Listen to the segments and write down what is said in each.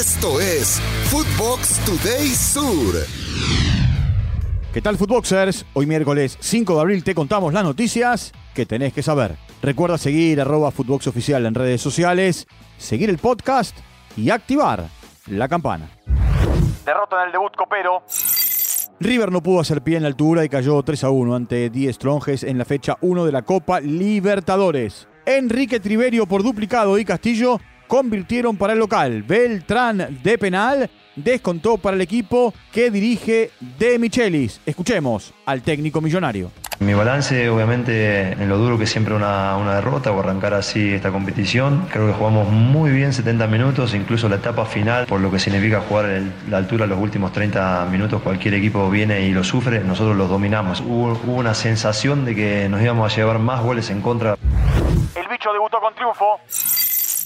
Esto es Footbox Today Sur. ¿Qué tal, Footboxers? Hoy miércoles 5 de abril te contamos las noticias que tenés que saber. Recuerda seguir arroba Footbox Oficial en redes sociales, seguir el podcast y activar la campana. Derrota en el debut copero. River no pudo hacer pie en la altura y cayó 3 a 1 ante 10 Stronges en la fecha 1 de la Copa Libertadores. Enrique Triverio por duplicado y Castillo convirtieron para el local. Beltrán de penal descontó para el equipo que dirige De Michelis. Escuchemos al técnico millonario. Mi balance, obviamente, en lo duro que siempre una, una derrota o arrancar así esta competición. Creo que jugamos muy bien 70 minutos, incluso la etapa final, por lo que significa jugar en la altura los últimos 30 minutos. Cualquier equipo viene y lo sufre, nosotros los dominamos. Hubo, hubo una sensación de que nos íbamos a llevar más goles en contra. El bicho debutó con triunfo.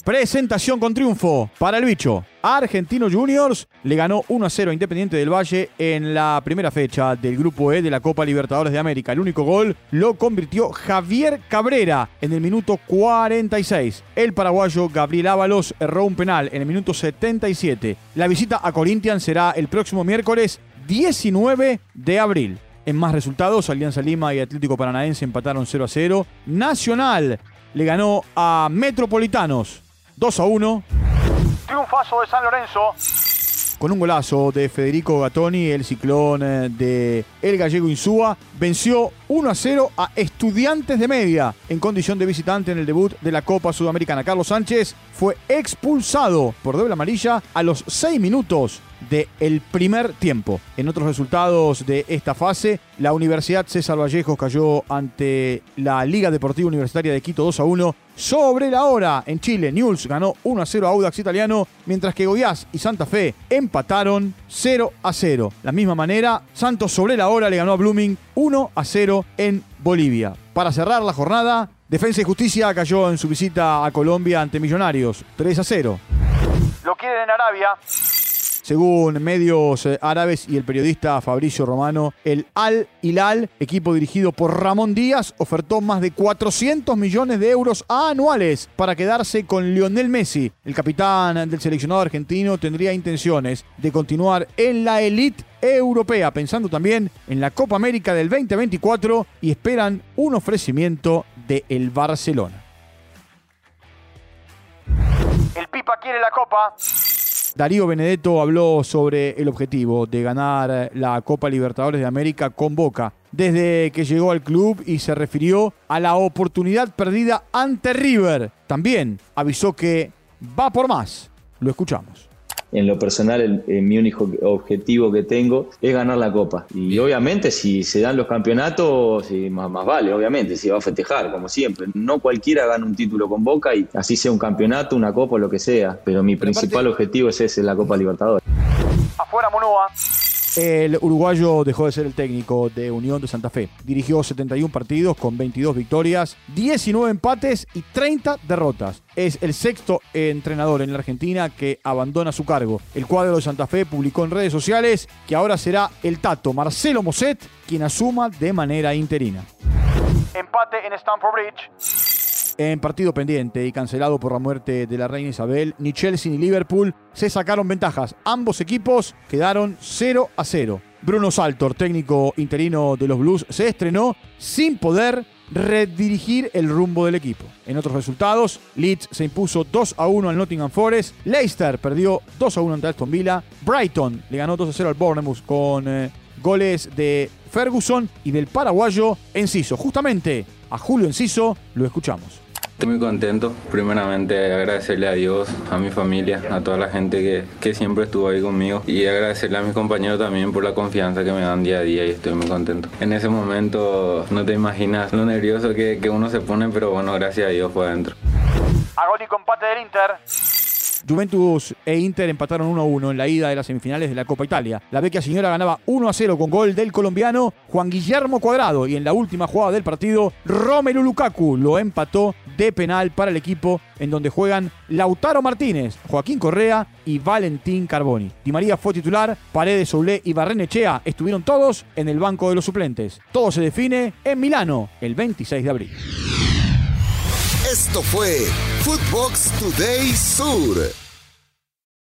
Presentación con triunfo para el bicho. Argentino Juniors le ganó 1 a 0 a Independiente del Valle en la primera fecha del Grupo E de la Copa Libertadores de América. El único gol lo convirtió Javier Cabrera en el minuto 46. El paraguayo Gabriel Ábalos erró un penal en el minuto 77. La visita a Corinthians será el próximo miércoles 19 de abril. En más resultados, Alianza Lima y Atlético Paranaense empataron 0 a 0. Nacional le ganó a Metropolitanos 2 a 1. Triunfazo de San Lorenzo. Con un golazo de Federico Gattoni, el ciclón eh, de El Gallego Insúa venció 1 a 0 a Estudiantes de Media en condición de visitante en el debut de la Copa Sudamericana. Carlos Sánchez fue expulsado por doble amarilla a los 6 minutos del primer tiempo. En otros resultados de esta fase, la Universidad César Vallejos cayó ante la Liga Deportiva Universitaria de Quito 2 a 1 sobre la hora. En Chile, Newell's ganó 1 a 0 a Audax Italiano, mientras que Goiás y Santa Fe empataron 0 a 0. La misma manera, Santos sobre la hora le ganó a Blooming 1 a 0 en Bolivia. Para cerrar la jornada, Defensa y Justicia cayó en su visita a Colombia ante Millonarios 3 a 0. Lo quieren en Arabia. Según medios eh, árabes y el periodista Fabricio Romano, el Al Hilal, equipo dirigido por Ramón Díaz, ofertó más de 400 millones de euros anuales para quedarse con Lionel Messi. El capitán del seleccionado argentino tendría intenciones de continuar en la elite europea, pensando también en la Copa América del 2024 y esperan un ofrecimiento de el Barcelona. El Pipa quiere la Copa. Darío Benedetto habló sobre el objetivo de ganar la Copa Libertadores de América con Boca desde que llegó al club y se refirió a la oportunidad perdida ante River. También avisó que va por más. Lo escuchamos en lo personal mi único objetivo que tengo es ganar la copa. Y obviamente si se dan los campeonatos, más, más vale, obviamente, se va a festejar, como siempre. No cualquiera gana un título con Boca y así sea un campeonato, una copa, lo que sea. Pero mi principal objetivo es ese, la Copa Libertadores. Afuera Monúa. El uruguayo dejó de ser el técnico de Unión de Santa Fe. Dirigió 71 partidos con 22 victorias, 19 empates y 30 derrotas. Es el sexto entrenador en la Argentina que abandona su cargo. El cuadro de Santa Fe publicó en redes sociales que ahora será el tato Marcelo Moset quien asuma de manera interina. Empate en Stamford Bridge. En partido pendiente y cancelado por la muerte de la reina Isabel, ni Chelsea ni Liverpool se sacaron ventajas. Ambos equipos quedaron 0 a 0. Bruno Saltor, técnico interino de los Blues, se estrenó sin poder redirigir el rumbo del equipo. En otros resultados, Leeds se impuso 2 a 1 al Nottingham Forest, Leicester perdió 2 a 1 ante Aston Villa, Brighton le ganó 2 a 0 al Bournemouth con eh, goles de Ferguson y del paraguayo Enciso. Justamente a Julio Enciso lo escuchamos. Estoy muy contento, primeramente agradecerle a Dios, a mi familia, a toda la gente que, que, siempre estuvo ahí conmigo y agradecerle a mis compañeros también por la confianza que me dan día a día y estoy muy contento. En ese momento no te imaginas lo nervioso que, que uno se pone, pero bueno, gracias a Dios fue adentro. Agónico empate del Inter. Juventus e Inter empataron 1-1 en la ida de las semifinales de la Copa Italia. La vecchia señora ganaba 1-0 con gol del colombiano Juan Guillermo Cuadrado y en la última jugada del partido Romelu Lukaku lo empató de penal para el equipo en donde juegan Lautaro Martínez, Joaquín Correa y Valentín Carboni. Di María fue titular, Paredes, Soulé y Barrenechea estuvieron todos en el banco de los suplentes. Todo se define en Milano el 26 de abril. Esto fue Footbox Today Sur.